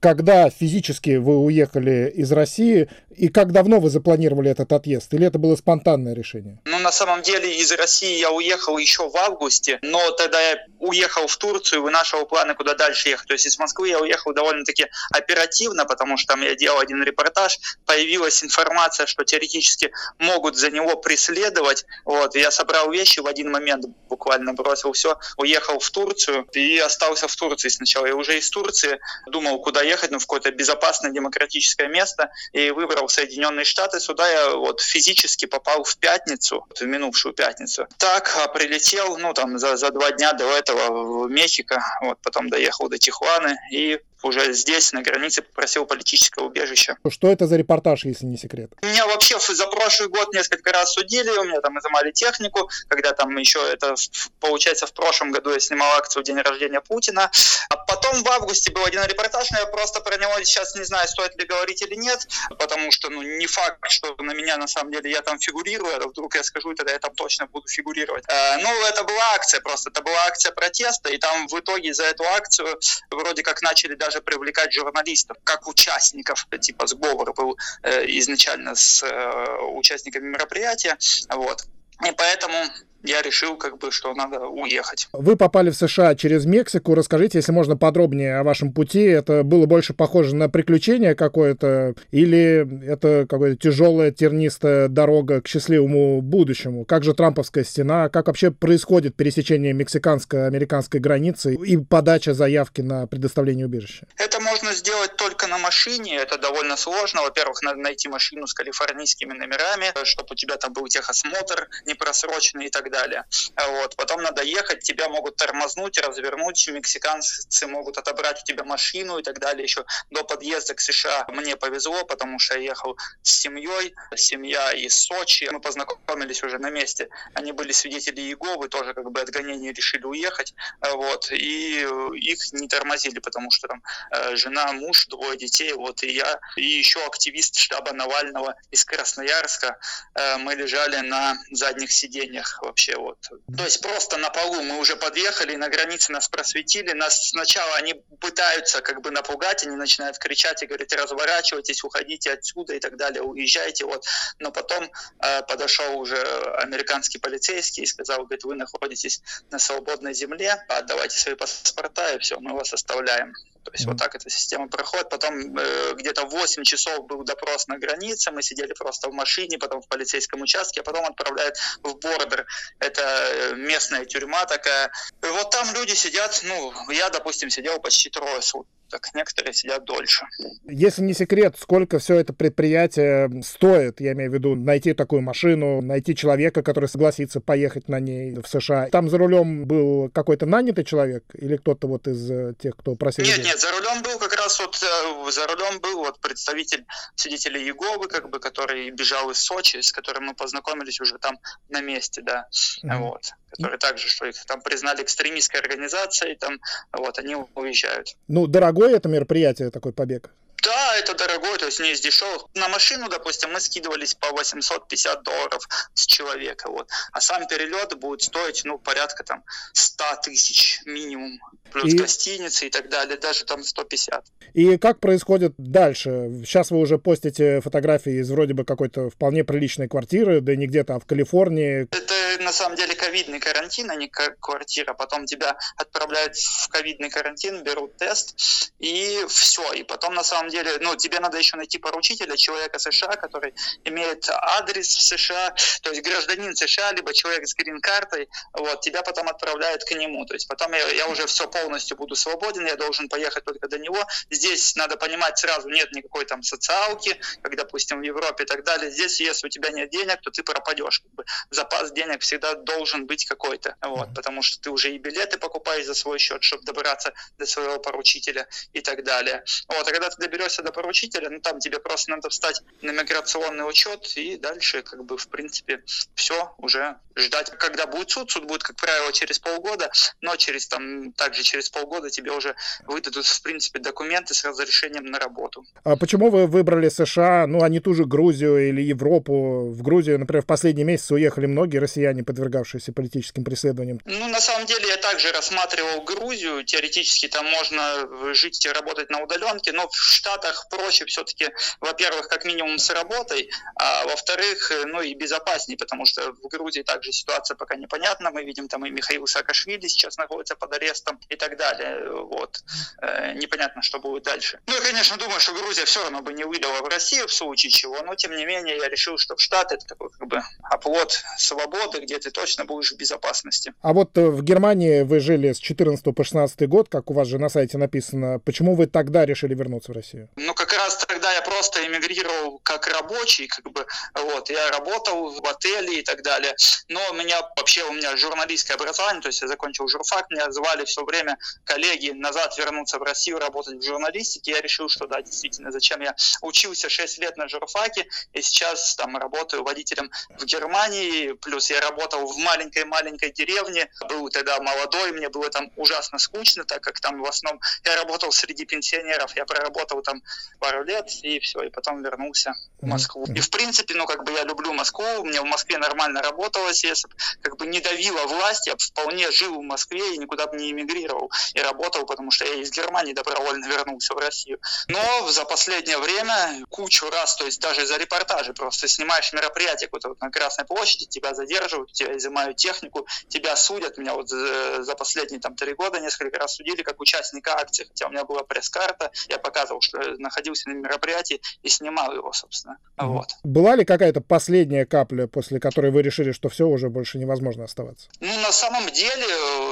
когда физически вы уехали из России и как давно вы запланировали этот отъезд? Или это было спонтанное решение? Ну, на самом деле, из России я уехал еще в августе, но тогда я уехал в Турцию, вынашивал планы, куда дальше ехать. То есть из Москвы я уехал довольно-таки оперативно, потому что там я делал один репортаж, появилась информация, что теоретически могут за него преследовать. Вот, я собрал вещи в один момент, буквально бросил все, уехал в Турцию и остался в Турции сначала. Я уже из Турции думал, куда ехать, ну, в какое-то безопасное демократическое место, и выбрал Соединенные Штаты. Сюда я вот физически попал в пятницу, в минувшую пятницу. Так, а прилетел, ну, там, за, за два дня до этого в Мехико, вот, потом доехал до Тихуаны и уже здесь, на границе, попросил политическое убежище. Что это за репортаж, если не секрет? Меня вообще за прошлый год несколько раз судили, у меня там изымали технику, когда там еще это, получается, в прошлом году я снимал акцию «День рождения Путина». А потом в августе был один репортаж, но я просто про него сейчас не знаю, стоит ли говорить или нет, потому что, ну, не факт, что на меня, на самом деле, я там фигурирую, а вдруг я скажу, тогда я там точно буду фигурировать. А, ну, это была акция просто, это была акция протеста, и там в итоге за эту акцию вроде как начали даже даже привлекать журналистов как участников, типа сговор был э, изначально с э, участниками мероприятия, вот. И поэтому я решил, как бы, что надо уехать. Вы попали в США через Мексику. Расскажите, если можно, подробнее о вашем пути. Это было больше похоже на приключение какое-то или это какая-то тяжелая тернистая дорога к счастливому будущему? Как же Трамповская стена? Как вообще происходит пересечение мексиканско-американской границы и подача заявки на предоставление убежища? Это можно сделать только на машине. Это довольно сложно. Во-первых, надо найти машину с калифорнийскими номерами, чтобы у тебя там был техосмотр непросроченный и так далее. Вот. Потом надо ехать, тебя могут тормознуть, развернуть, мексиканцы могут отобрать у тебя машину и так далее. Еще до подъезда к США мне повезло, потому что я ехал с семьей, семья из Сочи, мы познакомились уже на месте. Они были свидетели Иеговы, тоже как бы от решили уехать, вот, и их не тормозили, потому что там э, муж, двое детей, вот, и я, и еще активист штаба Навального из Красноярска, э, мы лежали на задних сиденьях вообще вот. То есть просто на полу мы уже подъехали, на границе нас просветили, нас сначала они пытаются как бы напугать, они начинают кричать и говорить, разворачивайтесь, уходите отсюда и так далее, уезжайте, вот. Но потом э, подошел уже американский полицейский и сказал, говорит, вы находитесь на свободной земле, отдавайте свои паспорта и все, мы вас оставляем. То есть mm-hmm. вот так эта система проходит. Потом э, где-то 8 часов был допрос на границе, мы сидели просто в машине, потом в полицейском участке, а потом отправляют в Бордер. Это э, местная тюрьма такая. И вот там люди сидят, ну, я, допустим, сидел почти трое суток так некоторые сидят дольше. Если не секрет, сколько все это предприятие стоит, я имею в виду найти такую машину, найти человека, который согласится поехать на ней в США. Там за рулем был какой-то нанятый человек или кто-то вот из э, тех, кто просил? Нет, нет, за рулем был как раз вот, э, за рулем был вот представитель свидетелей Еговы, как бы, который бежал из Сочи, с которым мы познакомились уже там на месте, да, mm-hmm. вот которые также, что их там признали экстремистской организацией, там, вот, они уезжают. Ну, дорогое это мероприятие, такой побег? Да, это дорогой, то есть не из дешевых. На машину, допустим, мы скидывались по 850 долларов с человека, вот. А сам перелет будет стоить, ну, порядка там 100 тысяч минимум. Плюс и... гостиницы и так далее, даже там 150. И как происходит дальше? Сейчас вы уже постите фотографии из вроде бы какой-то вполне приличной квартиры, да не где-то, а в Калифорнии. Это на самом деле ковидный карантин, а не квартира. Потом тебя отправляют в ковидный карантин, берут тест, и все. И потом на самом деле, ну, тебе надо еще найти поручителя, человека США, который имеет адрес в США, то есть гражданин США, либо человек с грин-картой, вот, тебя потом отправляют к нему. То есть потом я, я уже все полностью буду свободен, я должен поехать только до него. Здесь надо понимать сразу, нет никакой там социалки, как, допустим, в Европе и так далее. Здесь, если у тебя нет денег, то ты пропадешь. Как бы. Запас денег всегда должен быть какой-то, вот, потому что ты уже и билеты покупаешь за свой счет, чтобы добраться до своего поручителя и так далее. Вот, а когда ты доберешься до поручителя, ну там тебе просто надо встать на миграционный учет и дальше как бы в принципе все уже ждать, когда будет суд. Суд будет, как правило, через полгода, но через там также через полгода тебе уже выдадут в принципе документы с разрешением на работу. А почему вы выбрали США, ну а не ту же Грузию или Европу? В Грузию, например, в последний месяц уехали многие россияне россияне, подвергавшиеся политическим преследованиям? Ну, на самом деле, я также рассматривал Грузию. Теоретически там можно жить и работать на удаленке, но в Штатах проще все-таки, во-первых, как минимум с работой, а во-вторых, ну и безопаснее, потому что в Грузии также ситуация пока непонятна. Мы видим там и Михаил Саакашвили сейчас находится под арестом и так далее. Вот. Э, непонятно, что будет дальше. Ну, я, конечно, думаю, что Грузия все равно бы не выдала в Россию в случае чего, но тем не менее я решил, что в Штаты это такой как бы оплот свободы, где ты точно будешь в безопасности. А вот э, в Германии вы жили с 14 по 16 год, как у вас же на сайте написано. Почему вы тогда решили вернуться в Россию? Ну, как раз тогда я просто эмигрировал как рабочий, как бы, вот, я работал в отеле и так далее. Но у меня вообще, у меня журналистское образование, то есть я закончил журфак, меня звали все время коллеги назад вернуться в Россию, работать в журналистике. Я решил, что да, действительно, зачем я учился 6 лет на журфаке, и сейчас там работаю водителем в Германии, плюс я работал в маленькой-маленькой деревне, был тогда молодой, мне было там ужасно скучно, так как там в основном я работал среди пенсионеров, я проработал там пару лет, и все, и потом вернулся в Москву. И в принципе, ну как бы я люблю Москву, мне в Москве нормально работалось, если бы как бы не давила власть, я вполне жил в Москве и никуда бы не эмигрировал и работал, потому что я из Германии добровольно вернулся в Россию. Но за последнее время кучу раз, то есть даже за репортажи, просто снимаешь мероприятие какое-то вот на Красной площади, тебя задерживают, тебя изымают технику, тебя судят. Меня вот за, за последние там три года несколько раз судили как участника акции, хотя у меня была пресс-карта, я показывал, что находился на мероприятии и снимал его, собственно. Вот. Была ли какая-то последняя капля, после которой вы решили, что все уже больше невозможно оставаться? Ну, на самом деле,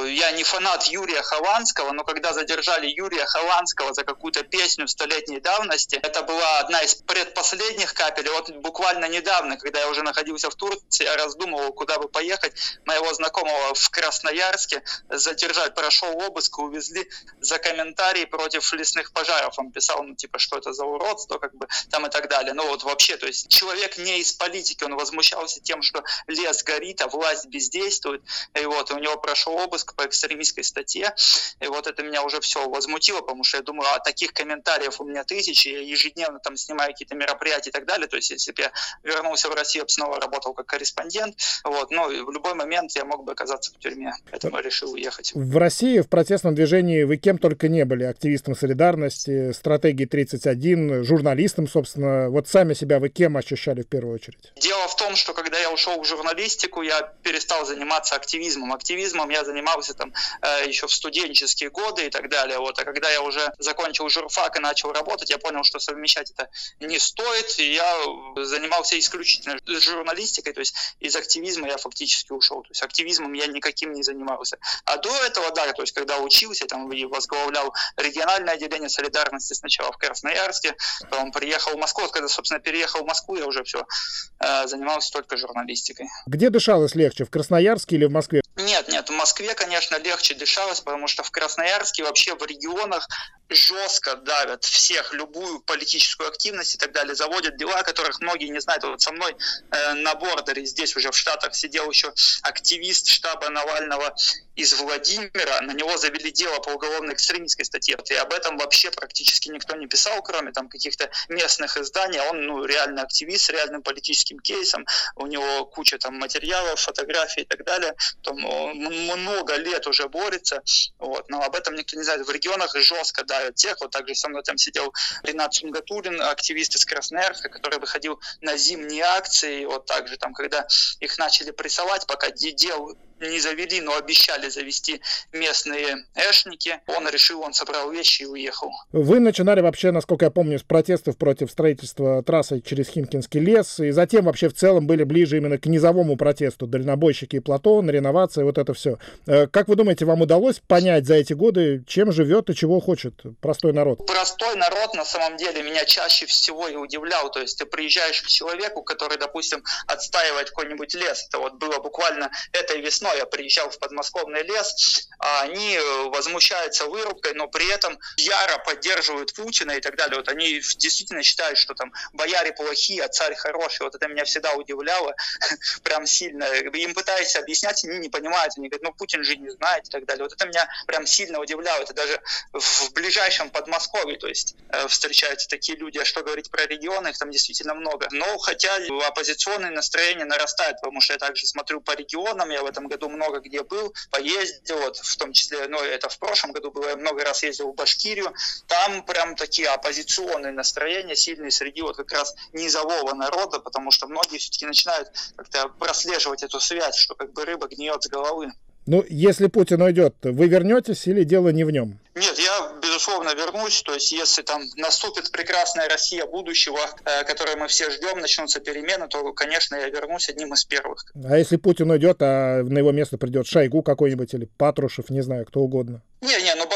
э, я не фанат Юрия Хованского, но когда задержали Юрия Хованского за какую-то песню столетней давности, это была одна из предпоследних капель. Вот буквально недавно, когда я уже находился в Турции, я раздумывал, куда бы поехать. Моего знакомого в Красноярске задержали, прошел обыск, увезли за комментарии против лесных пожаров. Он писал, ну, типа, что это за уродство, как бы, там и так далее. Ну, вот вообще, то есть человек не из политики, он возмущался тем, что лес горит, а власть бездействует. И вот, и у него прошел обыск по экстремистской статье. И вот это меня уже все возмутило, потому что я думаю, а таких комментариев у меня тысячи, я ежедневно там снимаю какие-то мероприятия и так далее. То есть, если бы я вернулся в Россию, я бы снова работал как корреспондент. Вот, но в любой момент я мог бы оказаться в тюрьме. Поэтому я решил уехать. В России в протестном движении вы кем только не были. Активистом солидарности, стратегии 31, журналистом, собственно. Вот сами себя вы кем ощущали в первую очередь? Дело в том, что когда я ушел в журналистику, я перестал заниматься активизмом. Активизмом я занимался там э, еще в студенческие годы и так далее. Вот. А когда я уже закончил журфак и начал работать, я понял, что совмещать это не стоит. И я занимался исключительно журналистикой, то есть из активизма я фактически ушел. То есть активизмом я никаким не занимался. А до этого, да, то есть когда учился, там и возглавлял региональное отделение солидарности сначала в Красноярске, потом приехал в Москву. Когда, собственно, переехал в Москву, я уже все э, занимался только журналистикой. Где дышалось легче, в Красноярске или в Москве? Нет, нет, в Москве, конечно, легче дышалось, потому что в Красноярске вообще в регионах жестко давят всех, любую политическую активность и так далее, заводят дела, которых многие не знают. Вот со мной э, на бордере здесь уже в Штатах сидел еще активист штаба Навального из Владимира, на него завели дело по уголовной экстремистской статье. И об этом вообще практически никто не писал, кроме там каких-то местных изданий. Он ну, реально активист с реальным политическим кейсом. У него куча там материалов, фотографий и так далее. Там много лет уже борется. Вот. Но об этом никто не знает. В регионах жестко давят тех. Вот также со мной там сидел Ренат Сунгатулин, активист из Красноярска, который выходил на зимние акции. Вот также там, когда их начали прессовать, пока дел не завели, но обещали завести местные эшники. Он решил, он собрал вещи и уехал. Вы начинали вообще, насколько я помню, с протестов против строительства трассы через Химкинский лес, и затем вообще в целом были ближе именно к низовому протесту. Дальнобойщики и Платон, реновация, вот это все. Э, как вы думаете, вам удалось понять за эти годы, чем живет и чего хочет простой народ? Простой народ, на самом деле, меня чаще всего и удивлял. То есть ты приезжаешь к человеку, который, допустим, отстаивает какой-нибудь лес. Это вот было буквально этой весной весной я приезжал в подмосковный лес, а они э, возмущаются вырубкой, но при этом яро поддерживают Путина и так далее. Вот они действительно считают, что там бояре плохие, а царь хороший. Вот это меня всегда удивляло прям сильно. Им пытаюсь объяснять, они не понимают. Они говорят, ну Путин же не знает и так далее. Вот это меня прям сильно удивляло. Это даже в ближайшем Подмосковье, то есть э, встречаются такие люди. А что говорить про регионы, их там действительно много. Но хотя оппозиционные настроения нарастают, потому что я также смотрю по регионам, я в этом году много где был, поездил, вот, в том числе, ну, это в прошлом году было, я много раз ездил в Башкирию, там прям такие оппозиционные настроения сильные среди вот как раз низового народа, потому что многие все-таки начинают как-то прослеживать эту связь, что как бы рыба гниет с головы. Ну, если Путин уйдет, вы вернетесь или дело не в нем? Нет, я, безусловно, вернусь. То есть, если там наступит прекрасная Россия будущего, э, которой мы все ждем, начнутся перемены, то, конечно, я вернусь одним из первых. А если Путин уйдет, а на его место придет Шойгу какой-нибудь или Патрушев, не знаю, кто угодно? Не, не, ну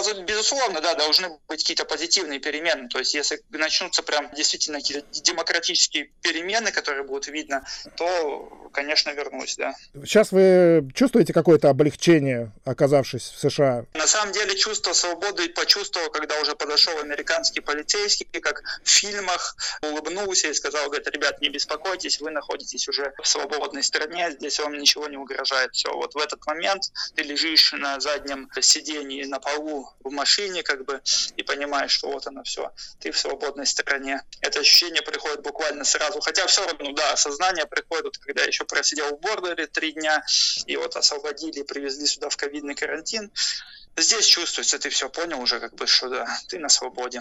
безусловно, да, должны быть какие-то позитивные перемены. То есть, если начнутся прям действительно какие-то демократические перемены, которые будут видно, то, конечно, вернусь, да. Сейчас вы чувствуете какое-то облегчение, оказавшись в США? На самом деле, чувство свободы почувствовал, когда уже подошел американский полицейский, как в фильмах, улыбнулся и сказал, говорит, ребят, не беспокойтесь, вы находитесь уже в свободной стране, здесь вам ничего не угрожает. Все, вот в этот момент ты лежишь на заднем сидении на полу в машине, как бы, и понимаешь, что вот оно все, ты в свободной стране. Это ощущение приходит буквально сразу. Хотя все равно, да, осознание приходит, вот, когда еще просидел в бордере три дня, и вот освободили, привезли сюда в ковидный карантин. Здесь чувствуется, ты все понял уже, как бы, что да, ты на свободе.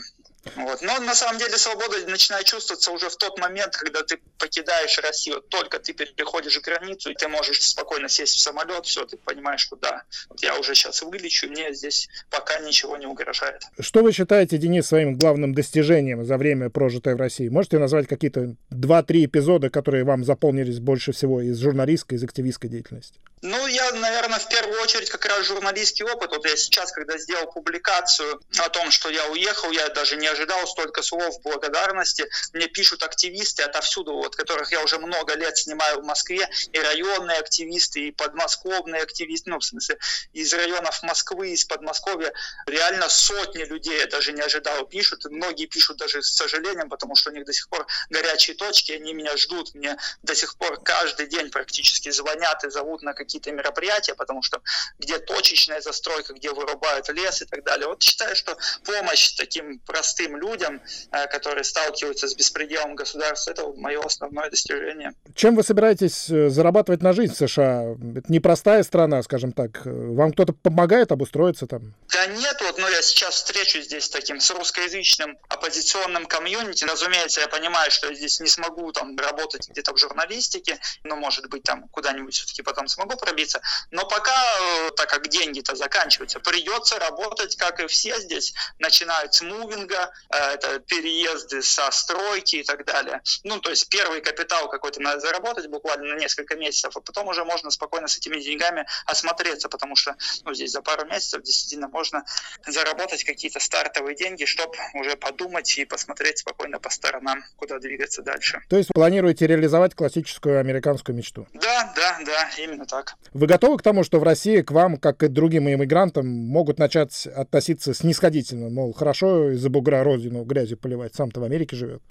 Вот. Но на самом деле свобода начинает чувствоваться уже в тот момент, когда ты покидаешь Россию. Только ты переходишь границу, и ты можешь спокойно сесть в самолет, все, ты понимаешь, что да, вот я уже сейчас вылечу, мне здесь пока ничего не угрожает. Что вы считаете, Денис, своим главным достижением за время, прожитое в России? Можете назвать какие-то два-три эпизода, которые вам заполнились больше всего из журналистской, из активистской деятельности? Ну, я, наверное, в первую очередь как раз журналистский опыт. Вот я сейчас, когда сделал публикацию о том, что я уехал, я даже не ожидал столько слов благодарности. Мне пишут активисты отовсюду, вот, которых я уже много лет снимаю в Москве, и районные активисты, и подмосковные активисты, ну, в смысле, из районов Москвы, из Подмосковья. Реально сотни людей я даже не ожидал пишут. Многие пишут даже с сожалением, потому что у них до сих пор горячие точки, они меня ждут. Мне до сих пор каждый день практически звонят и зовут на какие-то мероприятия, потому что где точечная застройка, где вырубают лес и так далее. Вот считаю, что помощь таким простым людям, э, которые сталкиваются с беспределом государства. Это мое основное достижение. Чем вы собираетесь э, зарабатывать на жизнь в США? Это непростая страна, скажем так. Вам кто-то помогает обустроиться там? Да нет, вот, но я сейчас встречусь здесь таким, с русскоязычным оппозиционным комьюнити. Разумеется, я понимаю, что я здесь не смогу там работать где-то в журналистике, но, может быть, там куда-нибудь все-таки потом смогу пробиться. Но пока, э, так как деньги-то заканчиваются, придется работать, как и все здесь, начинают с мувинга, Э, это переезды со стройки и так далее. Ну, то есть первый капитал какой-то надо заработать буквально на несколько месяцев, а потом уже можно спокойно с этими деньгами осмотреться, потому что ну, здесь за пару месяцев действительно можно заработать какие-то стартовые деньги, чтобы уже подумать и посмотреть спокойно по сторонам, куда двигаться дальше. То есть планируете реализовать классическую американскую мечту? Да, да, да, именно так. Вы готовы к тому, что в России к вам, как и другим иммигрантам, могут начать относиться снисходительно? Мол, хорошо, из-за бугра родину грязью поливать, сам-то в Америке живет.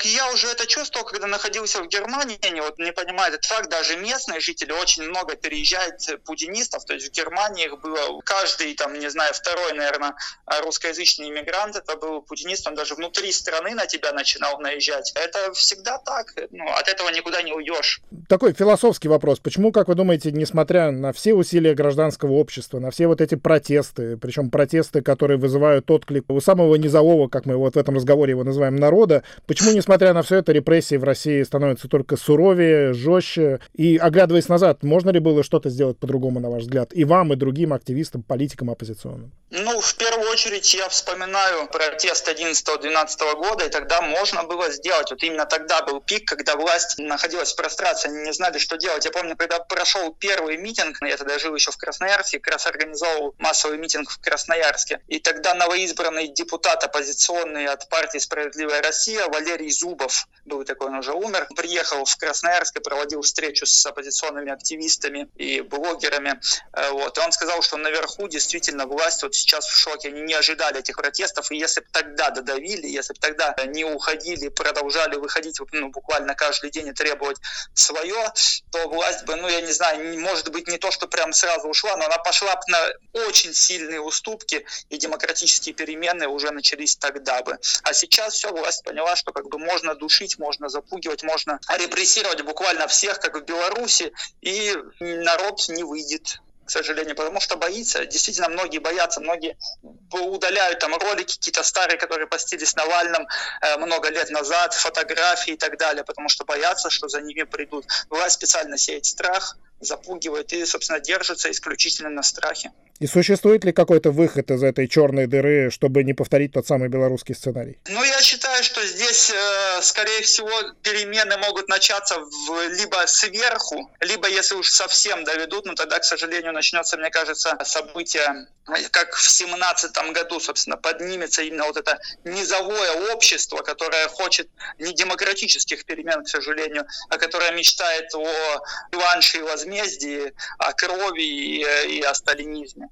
Так я уже это чувствовал, когда находился в Германии. Они вот не понимают этот факт. Даже местные жители очень много переезжают путинистов. То есть в Германии их было каждый, там, не знаю, второй, наверное, русскоязычный иммигрант, это был путинист. Он даже внутри страны на тебя начинал наезжать. Это всегда так. Ну, от этого никуда не уйдешь. Такой философский вопрос. Почему, как вы думаете, несмотря на все усилия гражданского общества, на все вот эти протесты, причем протесты, которые вызывают отклик у самого низового, как мы вот в этом разговоре его называем, народа, Почему, несмотря на все это, репрессии в России становятся только суровее, жестче? И, оглядываясь назад, можно ли было что-то сделать по-другому, на ваш взгляд? И вам, и другим активистам, политикам оппозиционным? Ну, в первую очередь я вспоминаю протест 11-12 года, и тогда можно было сделать. Вот именно тогда был пик, когда власть находилась в прострации, они не знали, что делать. Я помню, когда прошел первый митинг, я тогда жил еще в Красноярске, как раз организовал массовый митинг в Красноярске. И тогда новоизбранный депутат оппозиционный от партии «Справедливая Россия» Валерий Зубов, был такой, он уже умер, приехал в Красноярск и проводил встречу с оппозиционными активистами и блогерами. Э, вот. И он сказал, что наверху действительно власть вот сейчас в шоке, они не ожидали этих протестов, и если бы тогда додавили, если бы тогда не уходили, продолжали выходить ну, буквально каждый день и требовать свое, то власть бы, ну я не знаю, может быть не то, что прям сразу ушла, но она пошла бы на очень сильные уступки, и демократические перемены уже начались тогда бы. А сейчас все, власть поняла, что как бы можно душить, можно запугивать, можно репрессировать буквально всех, как в Беларуси, и народ не выйдет к сожалению, потому что боится. Действительно, многие боятся, многие удаляют там ролики какие-то старые, которые постились Навальным э, много лет назад, фотографии и так далее, потому что боятся, что за ними придут. Власть специально сеет страх, запугивает и, собственно, держится исключительно на страхе. И существует ли какой-то выход из этой черной дыры, чтобы не повторить тот самый белорусский сценарий? Ну, я считаю, здесь, э, скорее всего, перемены могут начаться в, либо сверху, либо, если уж совсем доведут, ну, тогда, к сожалению, начнется, мне кажется, событие, как в семнадцатом году, собственно, поднимется именно вот это низовое общество, которое хочет не демократических перемен, к сожалению, а которое мечтает о реванше и возмездии, о крови и, и о сталинизме.